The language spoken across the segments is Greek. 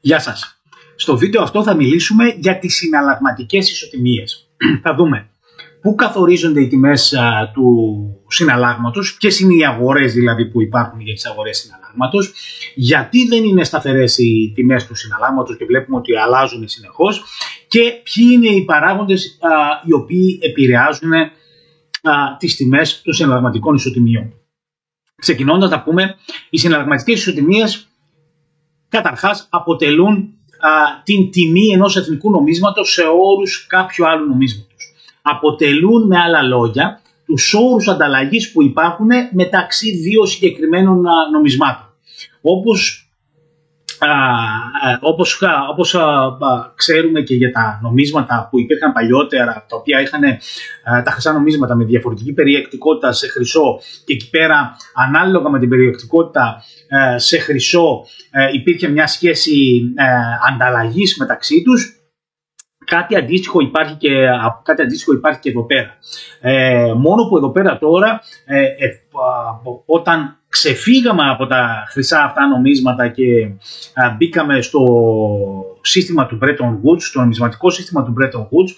Γεια σας. Στο βίντεο αυτό θα μιλήσουμε για τις συναλλαγματικές ισοτιμίες. θα δούμε πού καθορίζονται οι τιμές του συναλλάγματος, ποιες είναι οι αγορές δηλαδή που υπάρχουν για τις αγορές συναλλάγματος, γιατί δεν είναι σταθερές οι τιμές του συναλλάγματος και βλέπουμε ότι αλλάζουν συνεχώς και ποιοι είναι οι παράγοντες οι οποίοι επηρεάζουν α, τις τιμές των συναλλαγματικών ισοτιμιών. Ξεκινώντας θα πούμε, οι συναλλαγματικές ισοτιμίες καταρχάς αποτελούν την τιμή ενός εθνικού νομίσματος σε όρους κάποιου άλλου νομίσματος. Αποτελούν με άλλα λόγια τους όρους ανταλλαγής που υπάρχουν μεταξύ δύο συγκεκριμένων νομισμάτων. Όπως όπως, όπως ξέρουμε και για τα νομίσματα που υπήρχαν παλιότερα, τα οποία είχαν τα χρυσά νομίσματα με διαφορετική περιεκτικότητα σε χρυσό και εκεί πέρα ανάλογα με την περιεκτικότητα σε χρυσό υπήρχε μια σχέση ανταλλαγής μεταξύ τους, κάτι αντίστοιχο υπάρχει και, κάτι αντίστοιχο υπάρχει και εδώ πέρα. Ε, μόνο που εδώ πέρα τώρα, ε, ε, όταν ξεφύγαμε από τα χρυσά αυτά νομίσματα και μπήκαμε στο σύστημα του Bretton Woods, στο νομισματικό σύστημα του Bretton Woods,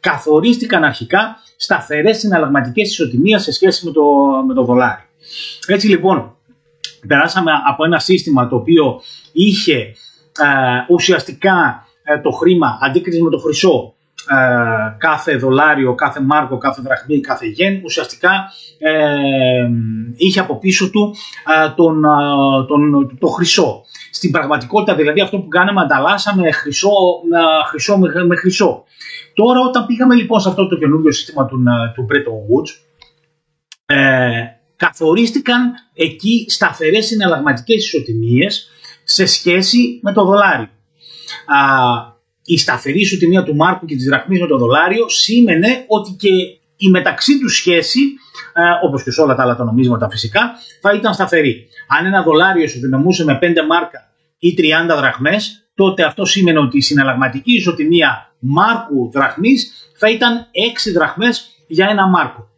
καθορίστηκαν αρχικά σταθερές συναλλαγματικές ισοτιμίες σε σχέση με το, με το δολάριο. Έτσι λοιπόν, περάσαμε από ένα σύστημα το οποίο είχε ουσιαστικά το χρήμα αντίκριση με το χρυσό ε, κάθε δολάριο, κάθε μάρκο, κάθε δραχμή, κάθε γεν ουσιαστικά ε, είχε από πίσω του ε, τον, τον, το χρυσό. Στην πραγματικότητα δηλαδή αυτό που κάναμε ανταλλάσσαμε χρυσό, χρυσό με, με χρυσό. Τώρα όταν πήγαμε λοιπόν σε αυτό το καινούργιο σύστημα του, του Bretton Woods ε, καθορίστηκαν εκεί σταθερές συναλλαγματικές ισοτιμίες σε σχέση με το δολάριο η σταθερή ισοτιμία του Μάρκου και της δραχμής με το δολάριο σήμαινε ότι και η μεταξύ του σχέση, ε, όπως και σε όλα τα άλλα τα νομίσματα φυσικά, θα ήταν σταθερή. Αν ένα δολάριο ισοδυναμούσε με 5 μάρκα ή 30 δραχμές, τότε αυτό σήμαινε ότι η συναλλαγματική ισοτιμία Μάρκου δραχμής θα ήταν 6 δραχμές για ένα Μάρκο.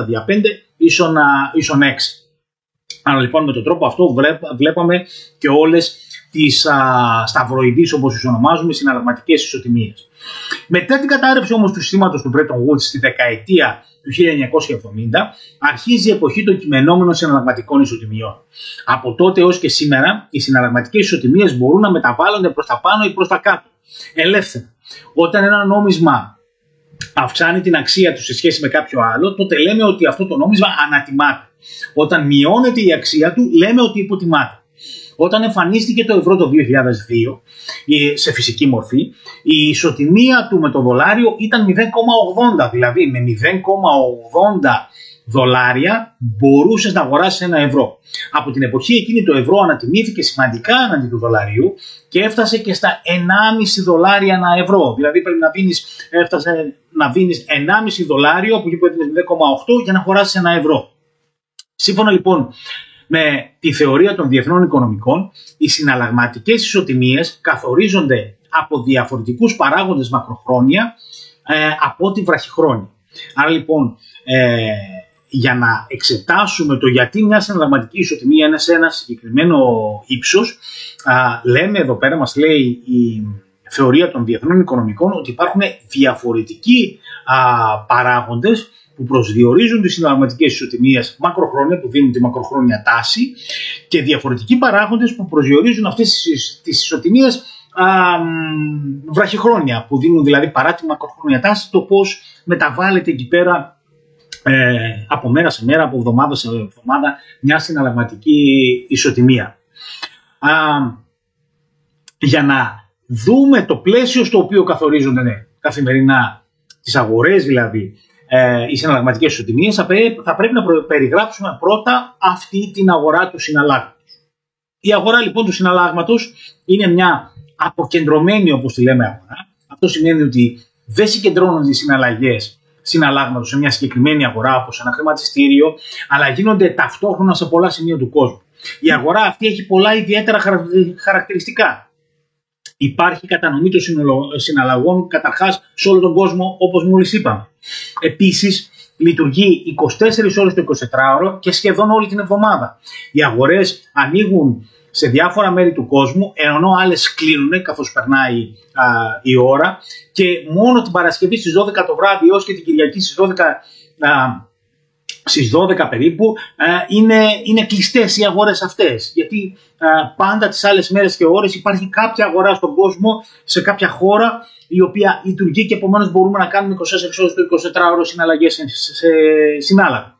30 δια 5 ίσον, ίσον 6. Άρα λοιπόν με τον τρόπο αυτό βλέπαμε και όλες τις σταυροειδείς όπως τις ονομάζουμε συναλλαγματικές ισοτιμίες. Μετά την κατάρρευση όμως του συστήματος του Bretton Woods στη δεκαετία του 1970 αρχίζει η εποχή των κειμενόμενων συναλλαγματικών ισοτιμιών. Από τότε έως και σήμερα οι συναλλαγματικές ισοτιμίες μπορούν να μεταβάλλονται προς τα πάνω ή προς τα κάτω. Ελεύθερα. Όταν ένα νόμισμα αυξάνει την αξία του σε σχέση με κάποιο άλλο, τότε λέμε ότι αυτό το νόμισμα ανατιμάται. Όταν μειώνεται η αξία του, λέμε ότι υποτιμάται. Όταν εμφανίστηκε το ευρώ το 2002 σε φυσική μορφή, η ισοτιμία του με το δολάριο ήταν 0,80. Δηλαδή με 0,80 δολάρια μπορούσες να αγοράσεις ένα ευρώ. Από την εποχή εκείνη το ευρώ ανατιμήθηκε σημαντικά έναντι του δολαρίου και έφτασε και στα 1,5 δολάρια ένα ευρώ. Δηλαδή πρέπει να δίνεις, έφτασε να δίνεις 1,5 δολάριο από εκεί που έδινες 0,8 για να αγοράσεις ένα ευρώ. Σύμφωνα λοιπόν με τη θεωρία των διεθνών οικονομικών, οι συναλλαγματικές ισοτιμίες καθορίζονται από διαφορετικούς παράγοντες μακροχρόνια ε, από τη βραχυχρόνια. Άρα λοιπόν, ε, για να εξετάσουμε το γιατί μια συναλλαγματική ισοτιμία είναι σε ένα συγκεκριμένο ύψος, λέμε εδώ πέρα, μας λέει η θεωρία των διεθνών οικονομικών, ότι υπάρχουν διαφορετικοί α, παράγοντες που προσδιορίζουν τις συναλλαγματικές ισοτιμίες μακροχρόνια που δίνουν τη μακροχρόνια τάση και διαφορετικοί παράγοντες που προσδιορίζουν αυτές τις ισοτιμίες βραχυχρόνια που δίνουν δηλαδή παρά τη μακροχρόνια τάση το πώς μεταβάλλεται εκεί πέρα ε, από μέρα σε μέρα, από εβδομάδα σε εβδομάδα μια συναλλαγματική ισοτιμία. Α, για να δούμε το πλαίσιο στο οποίο καθορίζονται ναι, καθημερινά τις αγορές δηλαδή ε, οι συναλλαγματικές ισοτιμίες θα, θα πρέπει να περιγράψουμε πρώτα αυτή την αγορά του συναλλάγματος. Η αγορά λοιπόν του συναλλάγματος είναι μια αποκεντρωμένη όπως τη λέμε αγορά. Αυτό σημαίνει ότι δεν συγκεντρώνονται οι συναλλαγές συναλλάγματος σε μια συγκεκριμένη αγορά όπως ένα χρηματιστήριο, αλλά γίνονται ταυτόχρονα σε πολλά σημεία του κόσμου. Η αγορά αυτή έχει πολλά ιδιαίτερα χαρακτηριστικά. Υπάρχει κατανομή των συναλλαγών καταρχάς σε όλο τον κόσμο όπως μόλις είπαμε. Επίσης λειτουργεί 24 ώρες το 24ωρο και σχεδόν όλη την εβδομάδα. Οι αγορές ανοίγουν σε διάφορα μέρη του κόσμου, ενώ άλλες κλείνουν καθώς περνάει α, η ώρα και μόνο την Παρασκευή στις 12 το βράδυ έως και την Κυριακή στις 12 α, στις 12 περίπου είναι, είναι κλειστές οι αγορές αυτές γιατί πάντα τις άλλες μέρες και ώρες υπάρχει κάποια αγορά στον κόσμο σε κάποια χώρα η οποία λειτουργεί και επομένως μπορούμε να κάνουμε 24 ώρες το 24 ώρες συναλλαγές σε, σε συνάλλαγα.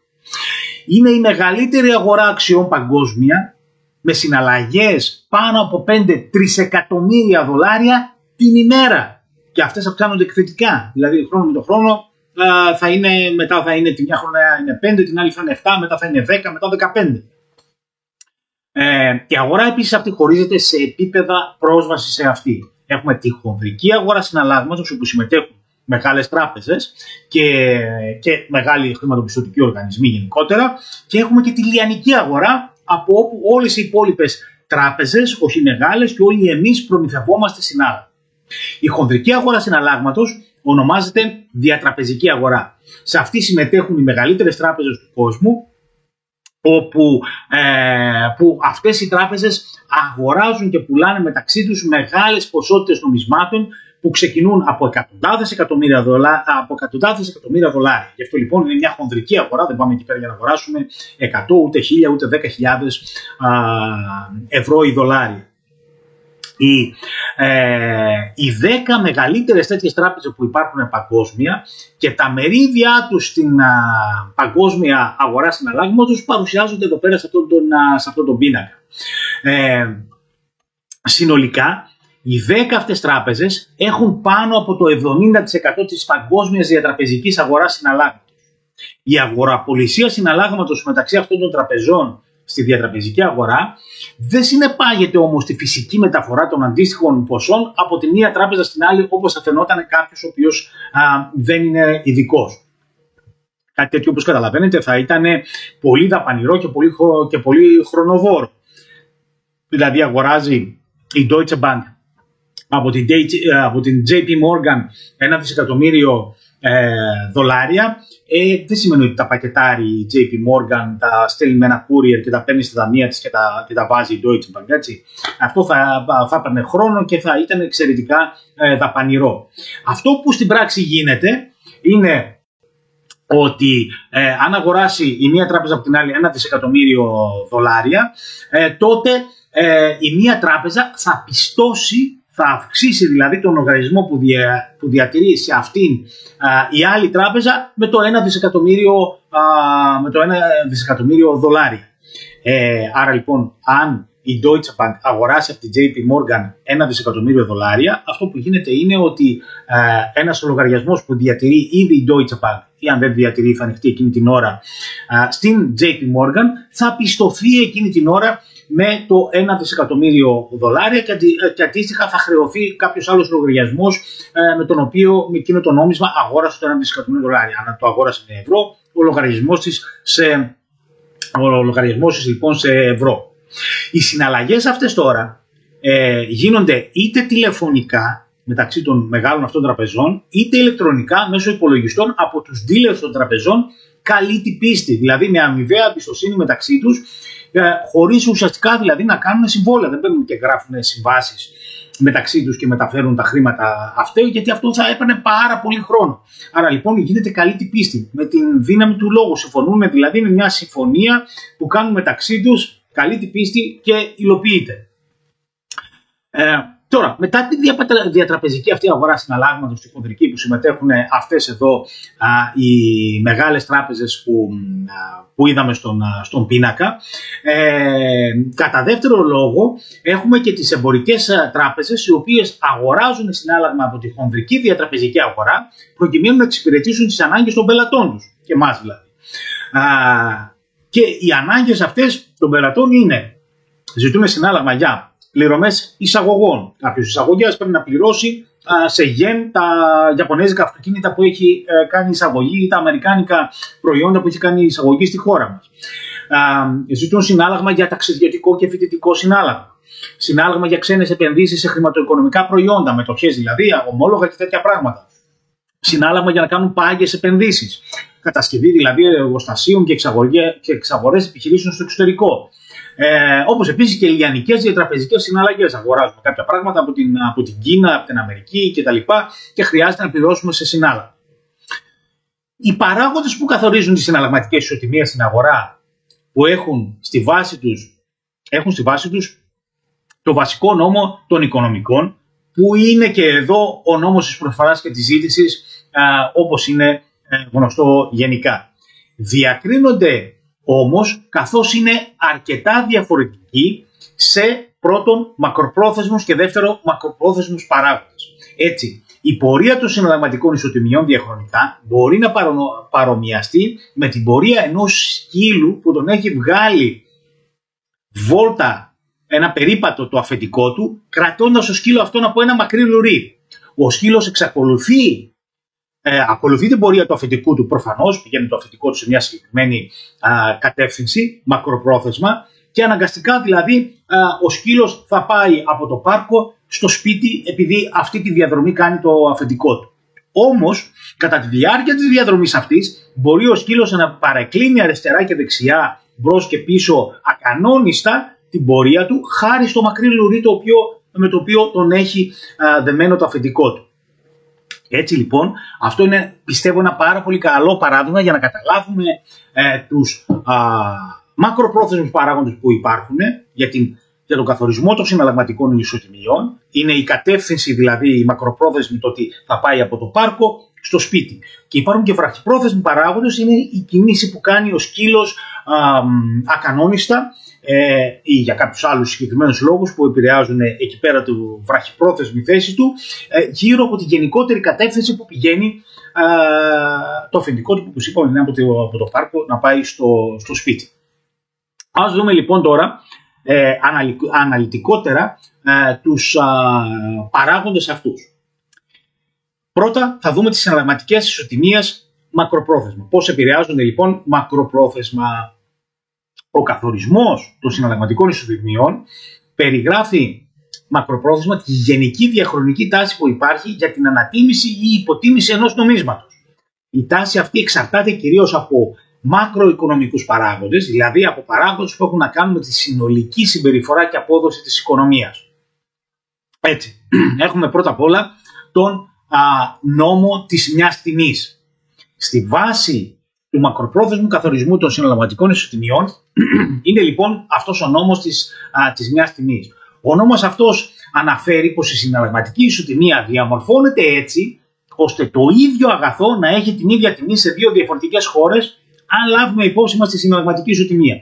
Είναι η μεγαλύτερη αγορά αξιών παγκόσμια με συναλλαγές πάνω από 5 τρισεκατομμύρια δολάρια την ημέρα. Και αυτές αυξάνονται εκθετικά. Δηλαδή χρόνο με το χρόνο θα είναι, μετά θα είναι τη μια χρονιά είναι 5, την άλλη θα είναι 7, μετά θα είναι 10, μετά 15. Ε, η αγορά επίσης αυτή χωρίζεται σε επίπεδα πρόσβασης σε αυτή. Έχουμε τη χονδρική αγορά συναλλάγματος όπου συμμετέχουν μεγάλες τράπεζες και, και μεγάλοι χρηματοπιστωτικοί οργανισμοί γενικότερα και έχουμε και τη λιανική αγορά από όπου όλες οι υπόλοιπες τράπεζες, όχι μεγάλες και όλοι εμείς προμηθευόμαστε συνάλλαγμα. Η χονδρική αγορά συναλλάγματος ονομάζεται διατραπεζική αγορά. Σε αυτή συμμετέχουν οι μεγαλύτερες τράπεζες του κόσμου όπου ε, που αυτές οι τράπεζες αγοράζουν και πουλάνε μεταξύ τους μεγάλες ποσότητες νομισμάτων που ξεκινούν από εκατοντάδες εκατομμύρια, δολά, από εκατοντάδες εκατομμύρια δολάρια. Γι' αυτό λοιπόν είναι μια χονδρική αγορά, δεν πάμε εκεί πέρα για να αγοράσουμε 100 ούτε 1000 ούτε 10.000 ευρώ ή δολάρια. Οι, ε, οι 10 μεγαλύτερες τέτοιες τράπεζες που υπάρχουν παγκόσμια και τα μερίδια τους στην α, παγκόσμια αγορά συναλλάγματος παρουσιάζονται εδώ πέρα σε αυτόν τον, σε αυτόν τον πίνακα. Ε, συνολικά οι 10 αυτές τράπεζες έχουν πάνω από το 70% της παγκόσμιας διατραπεζικής αγοράς συναλλάγματος. Η αγοραπολισία συναλλάγματος μεταξύ αυτών των τραπεζών στη διατραπεζική αγορά δεν συνεπάγεται όμως τη φυσική μεταφορά των αντίστοιχων ποσών από τη μία τράπεζα στην άλλη όπως θα φαινόταν κάποιος ο οποίος δεν είναι ειδικός. Κάτι τέτοιο όπως καταλαβαίνετε θα ήταν πολύ δαπανηρό και πολύ, και πολύ χρονοβόρο. Δηλαδή αγοράζει η Deutsche Bank από την, από την JP Morgan ένα δισεκατομμύριο ε, δολάρια, ε, δεν σημαίνει ότι τα πακετάρει η JP Morgan, τα στέλνει με ένα courier και τα παίρνει στα δαμεία της και τα, και τα βάζει η Deutsche Bank. Έτσι. Αυτό θα, θα έπαιρνε χρόνο και θα ήταν εξαιρετικά ε, δαπανηρό. Αυτό που στην πράξη γίνεται είναι ότι ε, αν αγοράσει η μία τράπεζα από την άλλη ένα δισεκατομμύριο δολάρια, ε, τότε ε, η μία τράπεζα θα πιστώσει θα αυξήσει δηλαδή τον λογαριασμό που, δια, που διατηρεί σε αυτήν η άλλη τράπεζα με το 1 δισεκατομμύριο, α, με το 1 δισεκατομμύριο δολάρια. Ε, άρα λοιπόν αν η Deutsche Bank αγοράσει από την JP Morgan ένα δισεκατομμύριο δολάρια, αυτό που γίνεται είναι ότι ε, ένας λογαριασμός που διατηρεί ήδη η Deutsche Bank ή αν δεν διατηρεί θα ανοιχτεί εκείνη την ώρα στην JP Morgan, θα πιστωθεί εκείνη την ώρα με το 1 δισεκατομμύριο δολάρια και, και αντίστοιχα θα χρεωθεί κάποιος άλλος λογαριασμός ε, με τον οποίο με εκείνο το νόμισμα αγόρασε το 1 δισεκατομμύριο δολάρια. Αν το αγόρασε με ευρώ, ο λογαριασμός της σε, ο λογαριασμός της, λοιπόν σε ευρώ. Οι συναλλαγές αυτές τώρα ε, γίνονται είτε τηλεφωνικά μεταξύ των μεγάλων αυτών τραπεζών, είτε ηλεκτρονικά μέσω υπολογιστών από τους dealers των τραπεζών καλή την πίστη, δηλαδή με αμοιβαία εμπιστοσύνη μεταξύ τους ε, χωρίς ουσιαστικά δηλαδή να κάνουν συμβόλαια. Δεν παίρνουν και γράφουν συμβάσεις μεταξύ τους και μεταφέρουν τα χρήματα αυτά, γιατί αυτό θα έπαιρνε πάρα πολύ χρόνο. Άρα λοιπόν γίνεται καλή την πίστη με την δύναμη του λόγου. Συμφωνούν δηλαδή με μια συμφωνία που κάνουν μεταξύ τους καλή την πίστη και υλοποιείται. Ε, Τώρα, μετά τη διατραπεζική αυτή αγορά συναλλάγματος στη χοντρική που συμμετέχουν αυτές εδώ α, οι μεγάλες τράπεζες που, που είδαμε στον, στον πίνακα, ε, κατά δεύτερο λόγο έχουμε και τις εμπορικές τράπεζες οι οποίες αγοράζουν συνάλλαγμα από τη χονδρική διατραπεζική αγορά προκειμένου να εξυπηρετήσουν τις ανάγκες των πελατών τους και εμάς δηλαδή. Α, και οι ανάγκες αυτές των πελατών είναι ζητούν συνάλλαγμα για πληρωμές εισαγωγών. Κάποιος εισαγωγέας πρέπει να πληρώσει σε γεν τα Ιαπωνέζικα αυτοκίνητα που έχει ε, κάνει εισαγωγή ή τα Αμερικάνικα προϊόντα που έχει κάνει εισαγωγή στη χώρα μας. Ζητούν συνάλλαγμα για ταξιδιωτικό και φοιτητικό συνάλλαγμα. Συνάλλαγμα για ξένες επενδύσεις σε χρηματοοικονομικά προϊόντα, μετοχές δηλαδή, ομόλογα και τέτοια πράγματα. Συνάλλαγμα για να κάνουν πάγιες επενδύσεις. κατασκευή δηλαδή εργοστασίων και, και εξαγορές επιχειρήσεων στο εξωτερικό. Ε, Όπως επίσης και λιανικές διατραπεζικές συναλλαγές. Αγοράζουμε κάποια πράγματα από την, από την Κίνα, από την Αμερική κτλ. Και, και χρειάζεται να πληρώσουμε σε συνάλλαγμα. Οι παράγοντες που καθορίζουν τις συναλλαγματικές ισοτιμίες στην αγορά, που έχουν στη βάση τους έχουν στη βάση τους το βασικό νόμο των οικονομικών, που είναι και εδώ ο νόμος της προσφοράς και της ζήτησης, όπως είναι ε, γνωστό γενικά. Διακρίνονται όμως καθώς είναι αρκετά διαφορετικοί σε πρώτον μακροπρόθεσμους και δεύτερο μακροπρόθεσμους παράγοντες. Έτσι, η πορεία των συναλλαγματικών ισοτιμιών διαχρονικά μπορεί να παρομοιαστεί με την πορεία ενός σκύλου που τον έχει βγάλει βόλτα ένα περίπατο το αφεντικό του, κρατώντας το σκύλο αυτόν από ένα μακρύ λουρί. Ο σκύλος εξακολουθεί ε, ακολουθεί την πορεία του αφεντικού του προφανώς, πηγαίνει το αφεντικό του σε μια συγκεκριμένη α, κατεύθυνση, μακροπρόθεσμα και αναγκαστικά δηλαδή ο σκύλος θα πάει από το πάρκο στο σπίτι επειδή αυτή τη διαδρομή κάνει το αφεντικό του. Όμως, κατά τη διάρκεια της διαδρομής αυτής, μπορεί ο σκύλος να παρεκκλίνει αριστερά και δεξιά, μπρος και πίσω ακανόνιστα την πορεία του, χάρη στο μακρύ λουρί το οποίο, με το οποίο τον έχει δεμένο το αφεντικό του. Έτσι λοιπόν, αυτό είναι πιστεύω ένα πάρα πολύ καλό παράδειγμα για να καταλάβουμε ε, τους α, μακροπρόθεσμους παράγοντες που υπάρχουν για, την, για τον καθορισμό των συναλλαγματικών ισοτιμιών. Είναι η κατεύθυνση δηλαδή η μακροπρόθεσμη το ότι θα πάει από το πάρκο στο σπίτι. Και υπάρχουν και βραχυπρόθεσμοι παράγοντες, είναι η κινήση που κάνει ο σκύλος α, ακανόνιστα ε, ή για κάποιους άλλους συγκεκριμένους λόγους που επηρεάζουν εκεί πέρα τη βραχυπρόθεσμη θέση του ε, γύρω από τη γενικότερη κατεύθυνση που πηγαίνει ε, το αφεντικό του που όπως είπαμε είναι από το, από το πάρκο να πάει στο, στο σπίτι. Ας δούμε λοιπόν τώρα ε, αναλυτικότερα ε, τους ε, παράγοντες αυτούς. Πρώτα θα δούμε τις συναλλαγματικές ισοτιμίες μακροπρόθεσμα. Πώς επηρεάζονται λοιπόν μακροπρόθεσμα ο καθορισμός των συναλλαγματικών ισοδημιών περιγράφει μακροπρόθεσμα τη γενική διαχρονική τάση που υπάρχει για την ανατίμηση ή υποτίμηση ενός νομίσματος. Η τάση αυτή εξαρτάται κυρίως από μακροοικονομικούς παράγοντες, δηλαδή από παράγοντες που έχουν να κάνουν με τη συνολική συμπεριφορά και απόδοση της οικονομίας. Έτσι, έχουμε πρώτα απ' όλα τον α, νόμο της μιας τιμής. Στη βάση του μακροπρόθεσμου καθορισμού των συναλλαγματικών ισοτιμιών είναι λοιπόν αυτός ο νόμος της, α, της μιας τιμής. Ο νόμος αυτός αναφέρει πως η συναλλαγματική ισοτιμία διαμορφώνεται έτσι ώστε το ίδιο αγαθό να έχει την ίδια τιμή σε δύο διαφορετικές χώρες αν λάβουμε υπόψη μας τη συναλλαγματική ισοτιμία.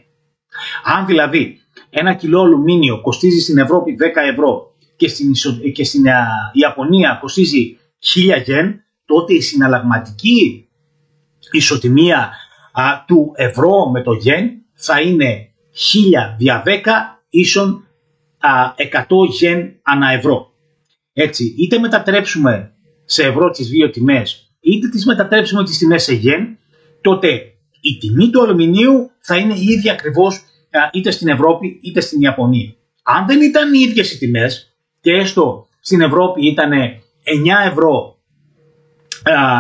Αν δηλαδή ένα κιλό αλουμίνιο κοστίζει στην Ευρώπη 10 ευρώ και στην, και στην Ιαπωνία κοστίζει 1000 γεν, τότε η συναλλαγματική ισοτιμία α, του ευρώ με το γεν θα είναι 1000 δια 10 ίσον α, 100 γεν ανά ευρώ. Έτσι, είτε μετατρέψουμε σε ευρώ τις δύο τιμές, είτε τις μετατρέψουμε τις τιμές σε γεν, τότε η τιμή του αλουμινίου θα είναι η ίδια ακριβώς είτε στην Ευρώπη είτε στην Ιαπωνία. Αν δεν ήταν οι ίδιες οι τιμές και έστω στην Ευρώπη ήταν 9 ευρώ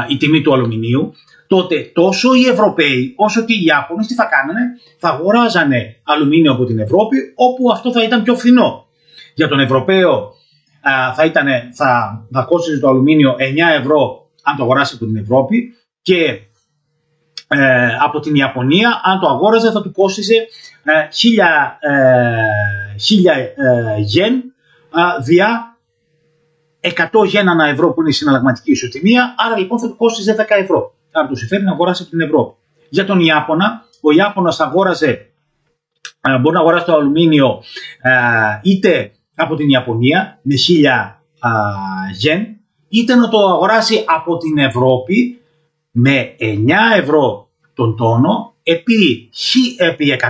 η τιμή του αλουμινίου, τότε τόσο οι Ευρωπαίοι όσο και οι Ιάπωνες τι θα κάνανε, θα αγοράζανε αλουμίνιο από την Ευρώπη όπου αυτό θα ήταν πιο φθηνό. Για τον Ευρωπαίο θα, ήτανε, θα, θα κόστιζε το αλουμίνιο 9 ευρώ αν το αγοράσει από την Ευρώπη και ε, από την Ιαπωνία αν το αγόραζε θα του κόστιζε ε, 1000, ε, ε, γεν διά 100 γεν ανά ευρώ που είναι η συναλλαγματική ισοτιμία, άρα λοιπόν θα του κόστιζε 10 ευρώ άρα τους συμφέρει να αγοράσει από την Ευρώπη. Για τον Ιάπωνα, ο Ιάπωνας αγόραζε, ε, μπορεί να αγοράσει το αλουμίνιο ε, είτε από την Ιαπωνία με 1000 γεν, είτε να το αγοράσει από την Ευρώπη με 9 ευρώ τον τόνο επί, επί 100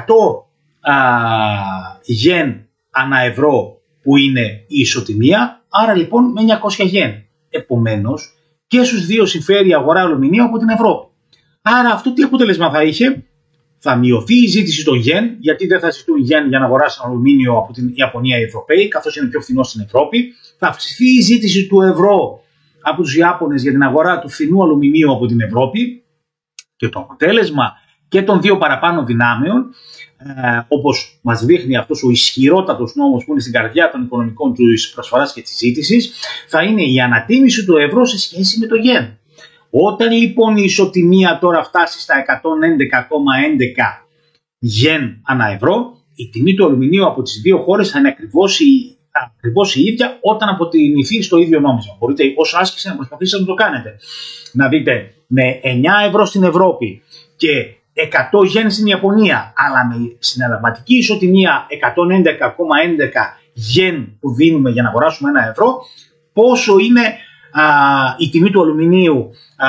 γεν ανά ευρώ που είναι η ισοτιμία, άρα λοιπόν με 900 γεν. Επομένως, και στους δύο συμφέρει η αγορά αλουμινίου από την Ευρώπη. Άρα αυτό τι αποτέλεσμα θα είχε, θα μειωθεί η ζήτηση των γεν, γιατί δεν θα ζητούν γεν για να αγοράσουν αλουμίνιο από την Ιαπωνία οι Ευρωπαίοι, καθώς είναι πιο φθηνός στην Ευρώπη. Θα αυξηθεί η ζήτηση του ευρώ από τους Ιάπωνες για την αγορά του φθηνού αλουμινίου από την Ευρώπη. Και το αποτέλεσμα και των δύο παραπάνω δυνάμεων, ε, όπως μας δείχνει αυτός ο ισχυρότατος νόμος που είναι στην καρδιά των οικονομικών του προσφοράς και της ζήτησης, θα είναι η ανατίμηση του ευρώ σε σχέση με το γεν. Όταν λοιπόν η ισοτιμία τώρα φτάσει στα 111,11 γεν ανά ευρώ, η τιμή του αλουμινίου από τις δύο χώρες θα είναι ακριβώς η, ακριβώς η ίδια όταν αποτιμηθεί στο ίδιο νόμισμα. Μπορείτε όσο άσκηση να προσπαθήσετε να το κάνετε. Να δείτε με 9 ευρώ στην Ευρώπη και 100 γεν στην Ιαπωνία, αλλά με συναλλαγματική ισοτιμία 111,11 γεν που δίνουμε για να αγοράσουμε ένα ευρώ, πόσο είναι α, η τιμή του αλουμινίου α,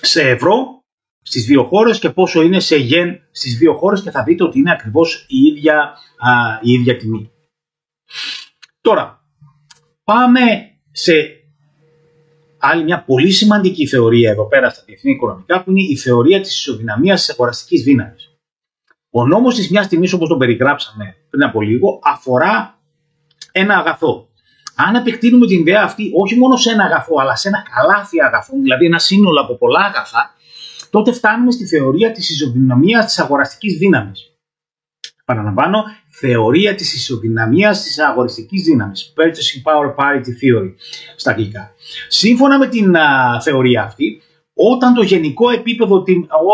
σε ευρώ στις δύο χώρες και πόσο είναι σε γεν στις δύο χώρες και θα δείτε ότι είναι ακριβώς η ίδια, α, η ίδια τιμή. Τώρα, πάμε σε άλλη μια πολύ σημαντική θεωρία εδώ πέρα στα διεθνή οικονομικά που είναι η θεωρία της ισοδυναμίας της αγοραστικής δύναμης. Ο νόμος της μιας τιμής όπως τον περιγράψαμε πριν από λίγο αφορά ένα αγαθό. Αν επεκτείνουμε την ιδέα αυτή όχι μόνο σε ένα αγαθό αλλά σε ένα καλάθι αγαθών, δηλαδή ένα σύνολο από πολλά αγαθά, τότε φτάνουμε στη θεωρία της ισοδυναμίας της αγοραστικής δύναμης. Παραλαμβάνω, θεωρία της ισοδυναμίας της αγοραστικής δύναμης. Purchasing Power Parity Theory στα αγγλικά. Σύμφωνα με την θεωρία αυτή, όταν το, γενικό επίπεδο,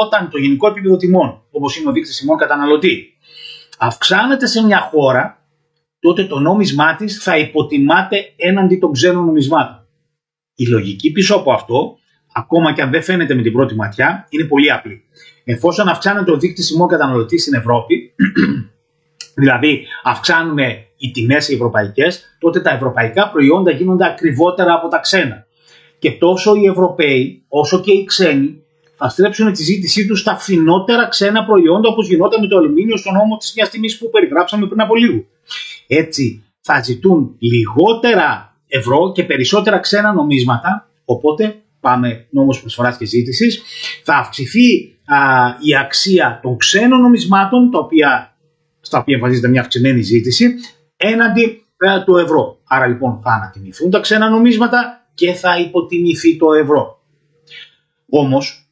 όταν το γενικό επίπεδο τιμών, όπως είναι ο δείκτης τιμών καταναλωτή, αυξάνεται σε μια χώρα, τότε το νόμισμά της θα υποτιμάται έναντι των ξένων νομισμάτων. Η λογική πίσω από αυτό ακόμα και αν δεν φαίνεται με την πρώτη ματιά, είναι πολύ απλή. Εφόσον αυξάνεται ο δείκτης τιμών καταναλωτή στην Ευρώπη, δηλαδή αυξάνουν οι τιμές οι ευρωπαϊκές, τότε τα ευρωπαϊκά προϊόντα γίνονται ακριβότερα από τα ξένα. Και τόσο οι Ευρωπαίοι όσο και οι ξένοι θα στρέψουν τη ζήτησή τους στα φθηνότερα ξένα προϊόντα όπως γινόταν με το αλουμίνιο στον νόμο της μιας τιμής που περιγράψαμε πριν από λίγο. Έτσι θα ζητούν λιγότερα ευρώ και περισσότερα ξένα νομίσματα, οπότε πάμε νόμος προσφοράς και ζήτησης, θα αυξηθεί η αξία των ξένων νομισμάτων, τα οποία, στα οποία εμφανίζεται μια αυξημένη ζήτηση, έναντι ε, του ευρώ. Άρα λοιπόν θα ανατιμηθούν τα ξένα νομίσματα και θα υποτιμηθεί το ευρώ. Όμως,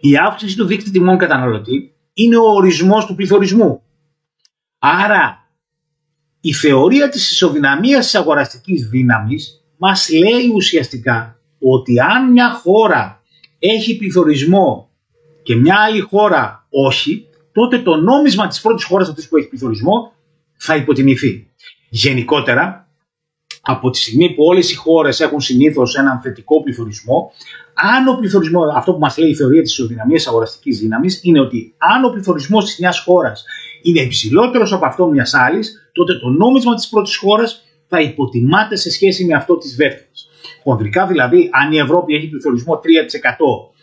η αύξηση του δίκτυου τιμών καταναλωτή είναι ο ορισμός του πληθωρισμού. Άρα, η θεωρία της ισοδυναμίας της αγοραστικής δύναμης μας λέει ουσιαστικά ότι αν μια χώρα έχει πληθωρισμό και μια άλλη χώρα όχι, τότε το νόμισμα της πρώτης χώρας αυτής που έχει πληθωρισμό θα υποτιμηθεί. Γενικότερα, από τη στιγμή που όλες οι χώρες έχουν συνήθως έναν θετικό πληθωρισμό, αν ο πληθωρισμό, αυτό που μας λέει η θεωρία της ισοδυναμίας αγοραστικής δύναμης, είναι ότι αν ο πληθωρισμός της μιας χώρας είναι υψηλότερος από αυτό μιας άλλης, τότε το νόμισμα της πρώτης χώρας θα υποτιμάται σε σχέση με αυτό της δεύτερης. Χονδρικά δηλαδή, αν η Ευρώπη έχει πληθωρισμό 3%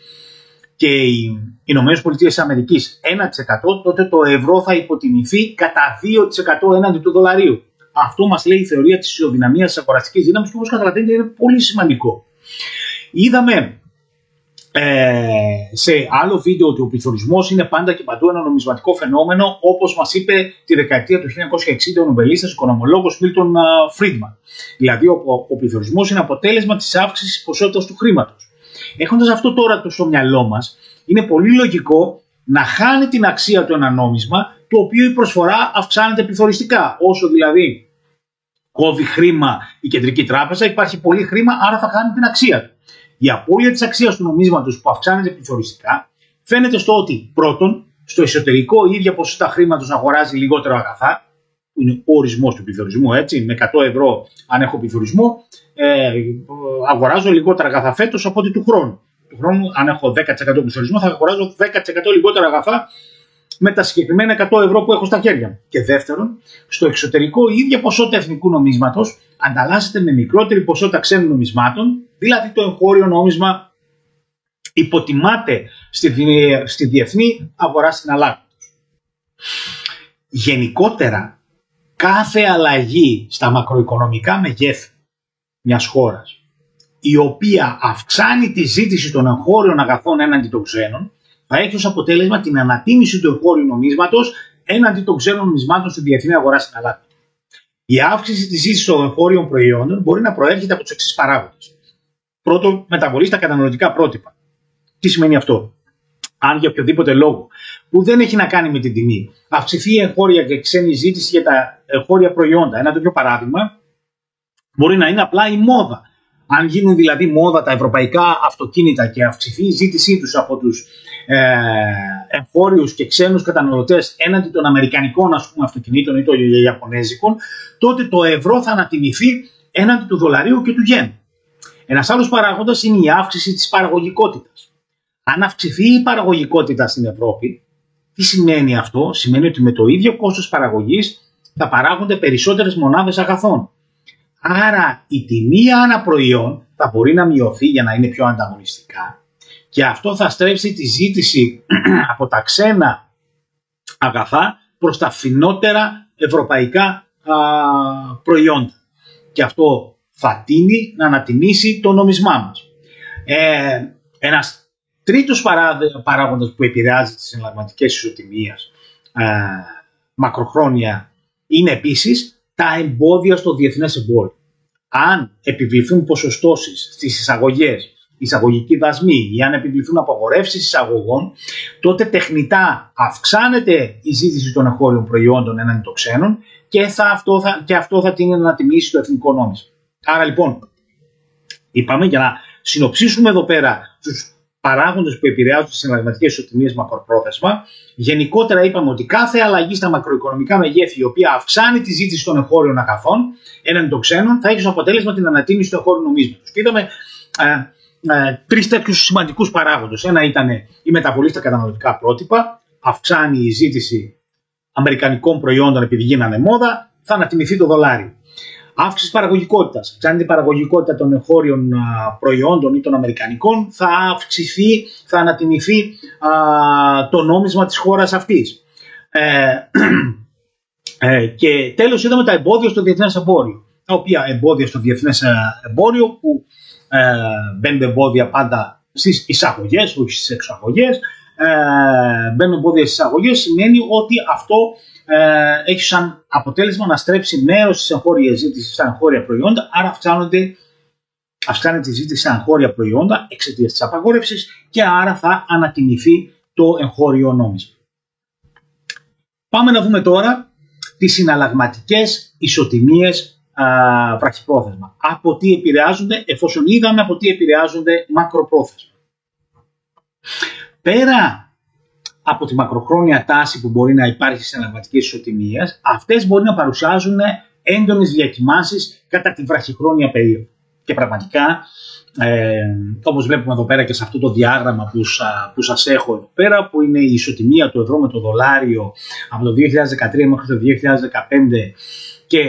και οι Ηνωμένες Πολιτείες Αμερικής 1%, τότε το ευρώ θα υποτιμηθεί κατά 2% έναντι του δολαρίου. Αυτό μας λέει η θεωρία της ισοδυναμίας της αγοραστικής δύναμης και όπως καταλαβαίνετε είναι πολύ σημαντικό. Είδαμε ε, σε άλλο βίντεο ότι ο πληθωρισμός είναι πάντα και παντού ένα νομισματικό φαινόμενο, όπως μας είπε τη δεκαετία του 1960 ο νομπελίστας οικονομολόγος Μίλτον Φρίντμαν. Δηλαδή, ο, ο πληθωρισμός είναι αποτέλεσμα της αύξησης της ποσότητας του χρήματος. Έχοντας αυτό τώρα το στο μυαλό μας, είναι πολύ λογικό να χάνει την αξία του ένα νόμισμα, το οποίο η προσφορά αυξάνεται πληθωριστικά. Όσο δηλαδή κόβει χρήμα η κεντρική τράπεζα, υπάρχει πολύ χρήμα, άρα θα χάνει την αξία του. Η απώλεια της αξίας του νομίσματος που αυξάνεται πληθωριστικά φαίνεται στο ότι πρώτον, στο εσωτερικό η ίδια ποσότητα χρήματος αγοράζει λιγότερο αγαθά, που είναι ο ορισμός του πληθωρισμού, έτσι. Με 100 ευρώ, αν έχω πληθωρισμό, ε, αγοράζω λιγότερα αγαθά φέτος από ότι του χρόνου. Του χρόνου, αν έχω 10% πληθωρισμό, θα αγοράζω 10% λιγότερα αγαθά με τα συγκεκριμένα 100 ευρώ που έχω στα χέρια μου. Και δεύτερον, στο εξωτερικό η ίδια ποσότητα εθνικού νομίσματος ανταλλάσσεται με μικρότερη ποσότητα ξένων νομισμάτων, δηλαδή το εγχώριο νόμισμα υποτιμάται στη, στη διεθνή αγορά συναλλάγματος. Γενικότερα, κάθε αλλαγή στα μακροοικονομικά μεγέθη μιας χώρας, η οποία αυξάνει τη ζήτηση των εγχώριων αγαθών έναντι των ξένων, θα έχει ως αποτέλεσμα την ανατίμηση του εγχώριου νομίσματος έναντι των ξένων νομισμάτων στη διεθνή αγορά συναλλάγματο. Η αύξηση της ζήτησης των εγχώριων προϊόντων μπορεί να προέρχεται από τους εξής παράγοντες. Πρώτον, μεταβολής στα καταναλωτικά πρότυπα. Τι σημαίνει αυτό; Αν για οποιοδήποτε λόγο, που δεν έχει να κάνει με την τιμή, αυξηθεί η εγχώρια και ξένη ζήτηση για τα εγχώρια προϊόντα. Ένα τέτοιο παράδειγμα μπορεί να είναι απλά η μόδα. Αν γίνουν δηλαδή μόδα τα ευρωπαϊκά αυτοκίνητα και αυξηθεί η ζήτησή τους από τους ε, εγχώριους και ξένους καταναλωτές έναντι των αμερικανικών ας πούμε, αυτοκινήτων ή των ιαπωνέζικων, τότε το ευρώ θα ανατιμηθεί έναντι του δολαρίου και του γεν. Ένας άλλος παράγοντας είναι η αύξηση της παραγωγικότητας. Αν αυξηθεί η παραγωγικότητα στην Ευρώπη, τι σημαίνει αυτό, σημαίνει ότι με το ίδιο κόστος παραγωγής θα παράγονται περισσότερες μονάδες αγαθών. Άρα η τιμή ανά προϊόν θα μπορεί να μειωθεί για να είναι πιο ανταγωνιστικά και αυτό θα στρέψει τη ζήτηση από τα ξένα αγαθά προς τα φθηνότερα ευρωπαϊκά προϊόντα. Και αυτό θα τίνει να ανατιμήσει το νομισμά μας. Ε, ένας Τρίτος παράγοντας που επηρεάζει τις συναλλαγματικές ισοτιμίες ε, μακροχρόνια είναι επίσης τα εμπόδια στο διεθνές εμπόριο. Αν επιβληθούν ποσοστώσεις στις εισαγωγές, εισαγωγικοί δασμοί ή αν επιβληθούν απαγορεύσεις εισαγωγών, τότε τεχνητά αυξάνεται η ζήτηση των εγχώριων προϊόντων έναντι των ξένων και, θα, αυτό θα, και αυτό θα τίνει να τιμήσει το εθνικό νόμισμα. Άρα λοιπόν, είπαμε για να συνοψίσουμε εδώ πέρα τους παράγοντες που επηρεάζουν τις συναλλαγματικές ισοτιμίες μακροπρόθεσμα. Γενικότερα είπαμε ότι κάθε αλλαγή στα μακροοικονομικά μεγέθη, η οποία αυξάνει τη ζήτηση των εγχώριων αγαθών έναντι των ξένων, θα έχει ως αποτέλεσμα την ανατίμηση του εγχώριου νομίσματος. Και είδαμε ε, ε, τρεις τέτοιους σημαντικούς παράγοντες. Ένα ήταν η μεταβολή στα καταναλωτικά πρότυπα, αυξάνει η ζήτηση αμερικανικών προϊόντων επειδή γίνανε μόδα, θα ανατιμηθεί το δολάριο αύξηση παραγωγικότητας. Αυξάνεται η παραγωγικότητα των εγχώριων προϊόντων ή των αμερικανικών, θα αυξηθεί, θα ανατιμηθεί το νόμισμα της χώρας αυτής. Ε, ε, και τέλος είδαμε τα εμπόδια στο διεθνές εμπόριο. Τα οποία εμπόδια στο διεθνές ε, εμπόριο που ε, μπαίνουν εμπόδια πάντα στις εισαγωγές, όχι στις εξαγωγές. Ε, μπαίνουν εμπόδια στις εισαγωγές σημαίνει ότι αυτό ε, έχει σαν αποτέλεσμα να στρέψει μέρο τη εγχώρια ζήτηση στα εγχώρια προϊόντα, άρα αυξάνονται, αυξάνεται η ζήτηση στα εγχώρια προϊόντα εξαιτίας της απαγόρευσης και άρα θα ανατιμηθεί το εγχώριο νόμισμα. Πάμε να δούμε τώρα τις συναλλαγματικές ισοτιμίες βραχυπρόθεσμα. Από τι επηρεάζονται, εφόσον είδαμε από τι επηρεάζονται μακροπρόθεσμα. Πέρα από τη μακροχρόνια τάση που μπορεί να υπάρχει σε αναγματικέ ισοτιμίε, αυτές μπορεί να παρουσιάζουν έντονες διακοιμάσει κατά τη βραχυχρόνια περίοδο. Και πραγματικά, ε, όπως βλέπουμε εδώ πέρα και σε αυτό το διάγραμμα που, σα, που σας έχω εδώ πέρα, που είναι η ισοτιμία του ευρώ με το δολάριο από το 2013 μέχρι το 2015 και,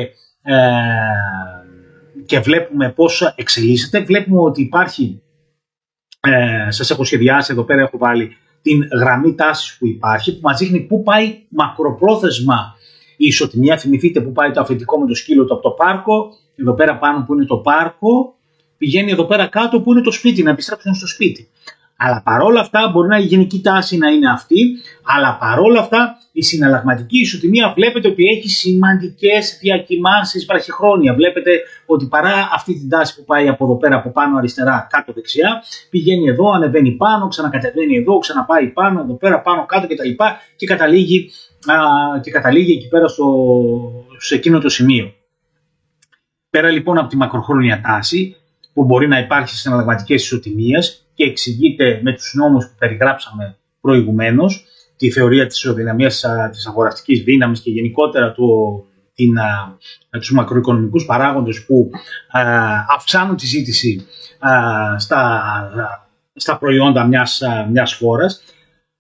ε, και βλέπουμε πώς εξελίσσεται, βλέπουμε ότι υπάρχει, ε, σας έχω σχεδιάσει εδώ πέρα, έχω βάλει την γραμμή τάσης που υπάρχει, που μας δείχνει πού πάει μακροπρόθεσμα η ισοτιμία. Θυμηθείτε πού πάει το αφεντικό με το σκύλο του από το πάρκο, εδώ πέρα πάνω που είναι το πάρκο, πηγαίνει εδώ πέρα κάτω που είναι το σπίτι, να επιστρέψουν στο σπίτι. Αλλά παρόλα αυτά μπορεί να η γενική τάση να είναι αυτή, αλλά παρόλα αυτά η συναλλαγματική ισοτιμία βλέπετε ότι έχει σημαντικές διακοιμάνσει βραχυχρόνια. Βλέπετε ότι παρά αυτή την τάση που πάει από εδώ πέρα από πάνω αριστερά κάτω δεξιά, πηγαίνει εδώ, ανεβαίνει πάνω, ξανακατεβαίνει εδώ, ξαναπάει πάνω, εδώ πέρα πάνω κάτω κτλ. Και, και, καταλήγει, α, και καταλήγει εκεί πέρα στο, σε εκείνο το σημείο. Πέρα λοιπόν από τη μακροχρόνια τάση που μπορεί να υπάρχει στις συναλλαγματικές ισοτιμίες και εξηγείται με τους νόμους που περιγράψαμε προηγουμένως, τη θεωρία της ισοδυναμίας της αγοραστικής δύναμης και γενικότερα το, την, α, τους μακροοικονομικούς παράγοντες που αυξάνουν τη ζήτηση στα, στα προϊόντα μιας, μιας χώρας,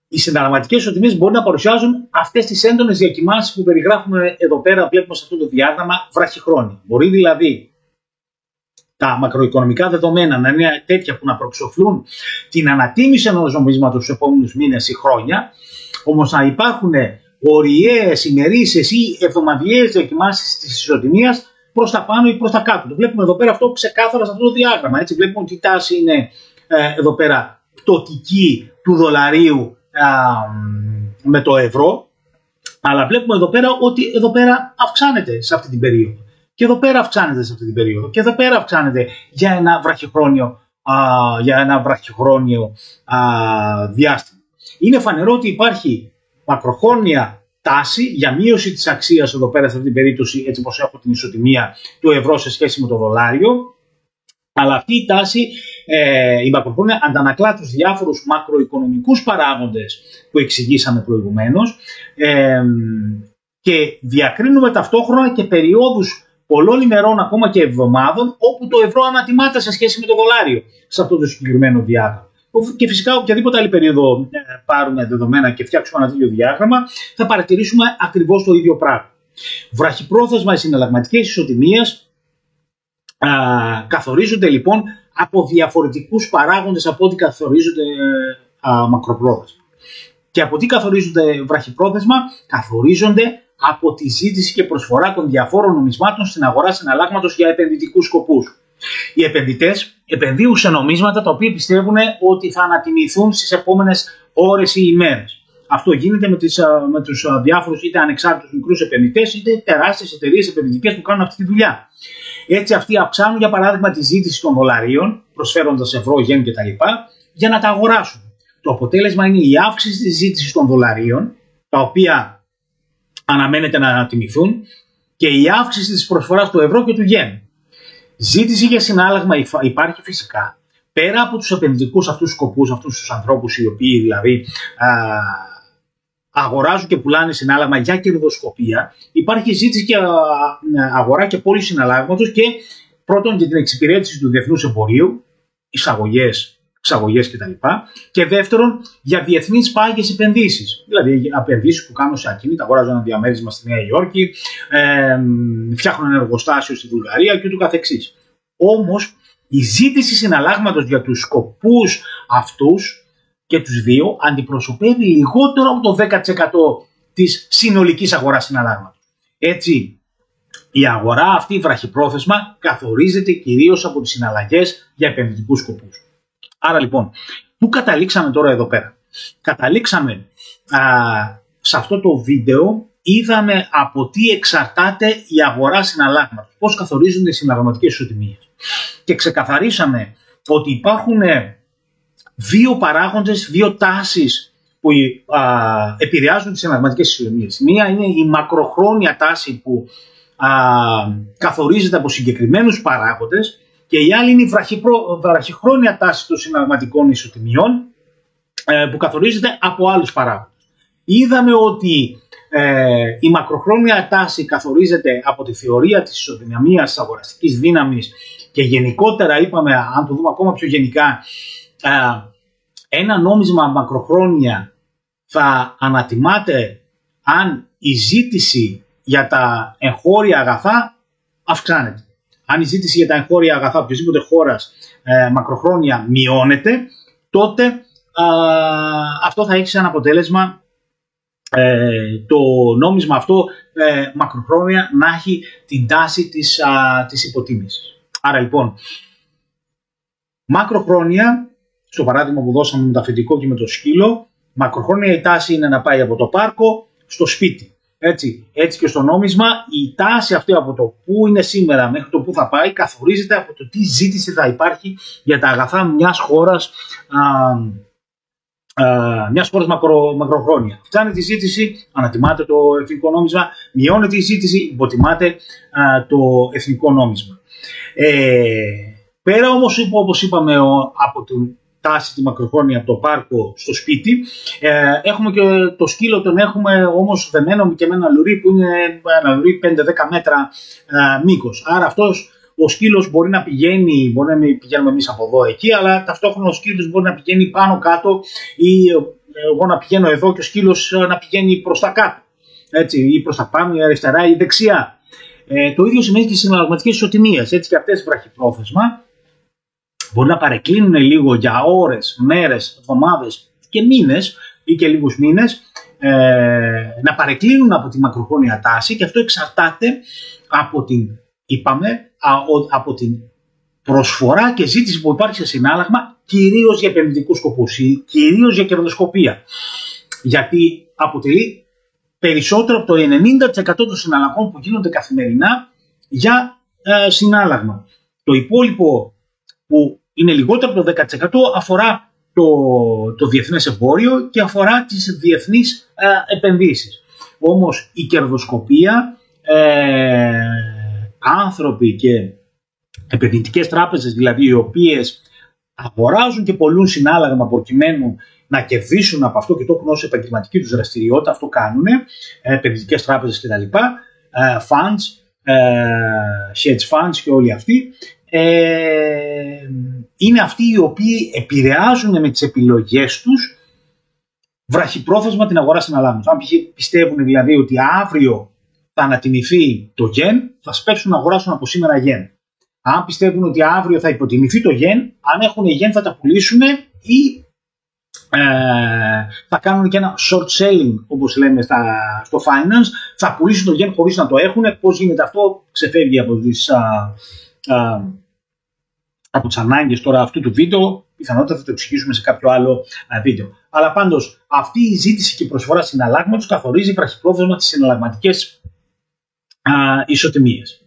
οι συναλλαγματικές ισοτιμίες μπορεί να παρουσιάζουν αυτές τις έντονες διακοιμάνσεις που περιγράφουμε εδώ πέρα, βλέπουμε σε αυτό το διάγραμμα, βραχυχρόνια. Μπορεί δηλαδή τα μακροοικονομικά δεδομένα να είναι τέτοια που να προξοφλούν την ανατίμηση ενός νομίσματο στους επόμενους μήνες ή χρόνια, όμως να υπάρχουν ωριαίε, ημερήσεις ή εβδομαδιαίες δοκιμάσεις της ισοτιμίας προς τα πάνω ή προς τα κάτω. Το βλέπουμε εδώ πέρα αυτό ξεκάθαρα σε αυτό το διάγραμμα. Έτσι, βλέπουμε ότι η τάση είναι ε, εδώ πέρα πτωτική του δολαρίου με το ευρώ. Αλλά βλέπουμε εδώ πέρα ότι εδώ πέρα αυξάνεται σε αυτή την περίοδο. Και εδώ πέρα αυξάνεται σε αυτή την περίοδο. Και εδώ πέρα αυξάνεται για ένα βραχυχρόνιο, α, για ένα βραχυχρόνιο α, διάστημα. είναι φανερό ότι υπάρχει μακροχρόνια τάση για μείωση της αξίας εδώ πέρα σε αυτή την περίπτωση έτσι όπως έχω την ισοτιμία του ευρώ σε σχέση με το δολάριο αλλά αυτή η τάση, ε, η μακροχρόνια, αντανακλά τους διάφορους μακροοικονομικούς παράγοντες που εξηγήσαμε προηγουμένως ε, και διακρίνουμε ταυτόχρονα και περιόδους πολλών ημερών, ακόμα και εβδομάδων, όπου το ευρώ ανατιμάται σε σχέση με το δολάριο σε αυτό το συγκεκριμένο διάγραμμα. Και φυσικά οποιαδήποτε άλλη περίοδο ε, πάρουμε δεδομένα και φτιάξουμε ένα τέτοιο διάγραμμα, θα παρατηρήσουμε ακριβώς το ίδιο πράγμα. Βραχυπρόθεσμα οι συναλλαγματικές ισοτιμίες καθορίζονται λοιπόν από διαφορετικούς παράγοντες από ό,τι καθορίζονται α, μακροπρόθεσμα. Και από τι καθορίζονται βραχυπρόθεσμα, καθορίζονται από τη ζήτηση και προσφορά των διαφόρων νομισμάτων στην αγορά συναλλάγματος για επενδυτικούς σκοπούς. Οι επενδυτές επενδύουν σε νομίσματα τα οποία πιστεύουν ότι θα ανατιμηθούν στις επόμενες ώρες ή ημέρες. Αυτό γίνεται με, τις, με τους διάφορους είτε ανεξάρτητους μικρούς επενδυτές είτε τεράστιες εταιρείες επενδυτικές που κάνουν αυτή τη δουλειά. Έτσι αυτοί αυξάνουν για παράδειγμα τη ζήτηση των δολαρίων, προσφέροντας ευρώ, γεν κτλ. για να τα αγοράσουν. Το αποτέλεσμα είναι η αύξηση της ζήτησης των δολαρίων, τα οποία αναμένεται να ανατιμηθούν, και η αύξηση της προσφοράς του ευρώ και του γεν. Ζήτηση για συνάλλαγμα υπάρχει φυσικά. Πέρα από τους επενδυτικούς αυτούς σκοπούς, αυτούς τους ανθρώπους οι οποίοι δηλαδή α, αγοράζουν και πουλάνε συνάλλαγμα για κερδοσκοπία, υπάρχει ζήτηση και αγορά και πόλη συναλλάγματος και πρώτον για την εξυπηρέτηση του διεθνούς εμπορίου, εισαγωγές, εξαγωγές κτλ. Και δεύτερον, για διεθνείς πάγιες επενδύσεις. Δηλαδή, επενδύσεις που κάνουν σε ακίνητα, αγοράζουν ένα διαμέρισμα στη Νέα Υόρκη, ε, φτιάχνουν ένα εργοστάσιο στη Βουλγαρία και ούτω καθεξής. Όμως, η ζήτηση συναλλάγματος για τους σκοπούς αυτούς και τους δύο αντιπροσωπεύει λιγότερο από το 10% της συνολικής αγοράς συναλλάγματος. Έτσι, η αγορά αυτή βραχυπρόθεσμα καθορίζεται κυρίως από τις συναλλαγές για επενδυτικούς σκοπούς. Άρα λοιπόν, πού καταλήξαμε τώρα εδώ πέρα; Καταλήξαμε α, σε αυτό το βίντεο, είδαμε από τι εξαρτάται η αγορά συναλλάγματος, πώς καθορίζονται οι συναλλαγματικές ισοτιμίες. Και ξεκαθαρίσαμε ότι υπάρχουν δύο παράγοντες, δύο τάσεις που α, επηρεάζουν τις εναλλαγματικές ισοτιμίες. Μία είναι η μακροχρόνια τάση που α, καθορίζεται από συγκεκριμένους παράγοντες και η άλλη είναι η βραχυχρόνια τάση των συναλλαγματικών ισοτιμιών ε, που καθορίζεται από άλλους παράγοντες. Είδαμε ότι ε, η μακροχρόνια τάση καθορίζεται από τη θεωρία της ισοδυναμίας της αγοραστικής δύναμης και γενικότερα είπαμε, αν το δούμε ακόμα πιο γενικά, ένα νόμισμα μακροχρόνια θα ανατιμάται αν η ζήτηση για τα εγχώρια αγαθά αυξάνεται. Αν η ζήτηση για τα εγχώρια αγαθά οποιοδήποτε χώρας ε, μακροχρόνια μειώνεται, τότε αυτό θα έχει σαν αποτέλεσμα ε, το νόμισμα αυτό ε, μακροχρόνια να έχει την τάση της, α, της υποτίμησης. Άρα λοιπόν, μακροχρόνια στο παράδειγμα που δώσαμε με το αφεντικό και με το σκύλο, μακροχρόνια η τάση είναι να πάει από το πάρκο στο σπίτι. Έτσι, έτσι και στο νόμισμα η τάση αυτή από το που είναι σήμερα μέχρι το που θα πάει καθορίζεται από το τι ζήτηση θα υπάρχει για τα αγαθά μιας χώρας μιας χώρας μακρο, μακροχρόνια. Φτάνει η ζήτηση, ανατιμάται το εθνικό νόμισμα, μειώνεται η ζήτηση, υποτιμάται το εθνικό νόμισμα. Ε, πέρα όμως, όπως είπαμε, από τον τάση τη μακροχρόνια από το πάρκο στο σπίτι. Ε, έχουμε και το σκύλο, τον έχουμε όμως δεμένο και με ένα λουρί που είναι ένα λουρί 5-10 μέτρα ε, μήκος. Άρα αυτός ο σκύλος μπορεί να πηγαίνει, μπορεί να μην πηγαίνουμε εμείς από εδώ εκεί, αλλά ταυτόχρονα ο σκύλος μπορεί να πηγαίνει πάνω κάτω ή ε, εγώ να πηγαίνω εδώ και ο σκύλος ε, να πηγαίνει προς τα κάτω. Έτσι, ή προς τα πάνω, ή αριστερά ή δεξιά. Ε, το ίδιο σημαίνει και στις συναλλαγματικές ισοτιμίες. Έτσι και αυτές βραχυπρόθεσμα μπορεί να παρεκκλίνουν λίγο για ώρες, μέρες, εβδομάδες και μήνες ή και λίγους μήνες ε, να παρεκκλίνουν από τη μακροχρόνια τάση και αυτό εξαρτάται από την, είπαμε, από την προσφορά και ζήτηση που υπάρχει σε συνάλλαγμα κυρίως για επενδυτικούς σκοπούς ή κυρίως για κερδοσκοπία. Γιατί αποτελεί περισσότερο από το 90% των συναλλαγών που γίνονται καθημερινά για ε, συνάλλαγμα. Το υπόλοιπο που είναι λιγότερο από το 10% αφορά το, το διεθνές εμπόριο και αφορά τις διεθνείς ε, επενδύσεις. Όμως η κερδοσκοπία, ε, άνθρωποι και επενδυτικές τράπεζες δηλαδή οι οποίες αγοράζουν και πολλούν συνάλλαγμα προκειμένου να κερδίσουν από αυτό και το έχουν ως επαγγελματική τους δραστηριότητα, αυτό κάνουν, ε, επενδυτικές τράπεζες κτλ, ε, funds, ε, hedge funds και όλοι αυτοί, ε, είναι αυτοί οι οποίοι επηρεάζουν με τις επιλογές τους βραχυπρόθεσμα την αγορά συναλλάγματος. Αν πιστεύουν δηλαδή ότι αύριο θα ανατιμηθεί το γεν, θα σπέψουν να αγοράσουν από σήμερα γεν. Αν πιστεύουν ότι αύριο θα υποτιμηθεί το γεν, αν έχουν γεν θα τα πουλήσουν ή ε, θα κάνουν και ένα short selling όπως λέμε στα, στο finance, θα πουλήσουν το γεν χωρίς να το έχουν. Πώς γίνεται αυτό; Ξεφεύγει από τις, α, α, από τις ανάγκες τώρα αυτού του βίντεο, πιθανότατα θα το εξηγήσουμε σε κάποιο άλλο βίντεο. Αλλά πάντως αυτή η ζήτηση και η προσφορά συναλλάγματος καθορίζει βραχυπρόθεσμα τις συναλλαγματικές ισοτιμίες.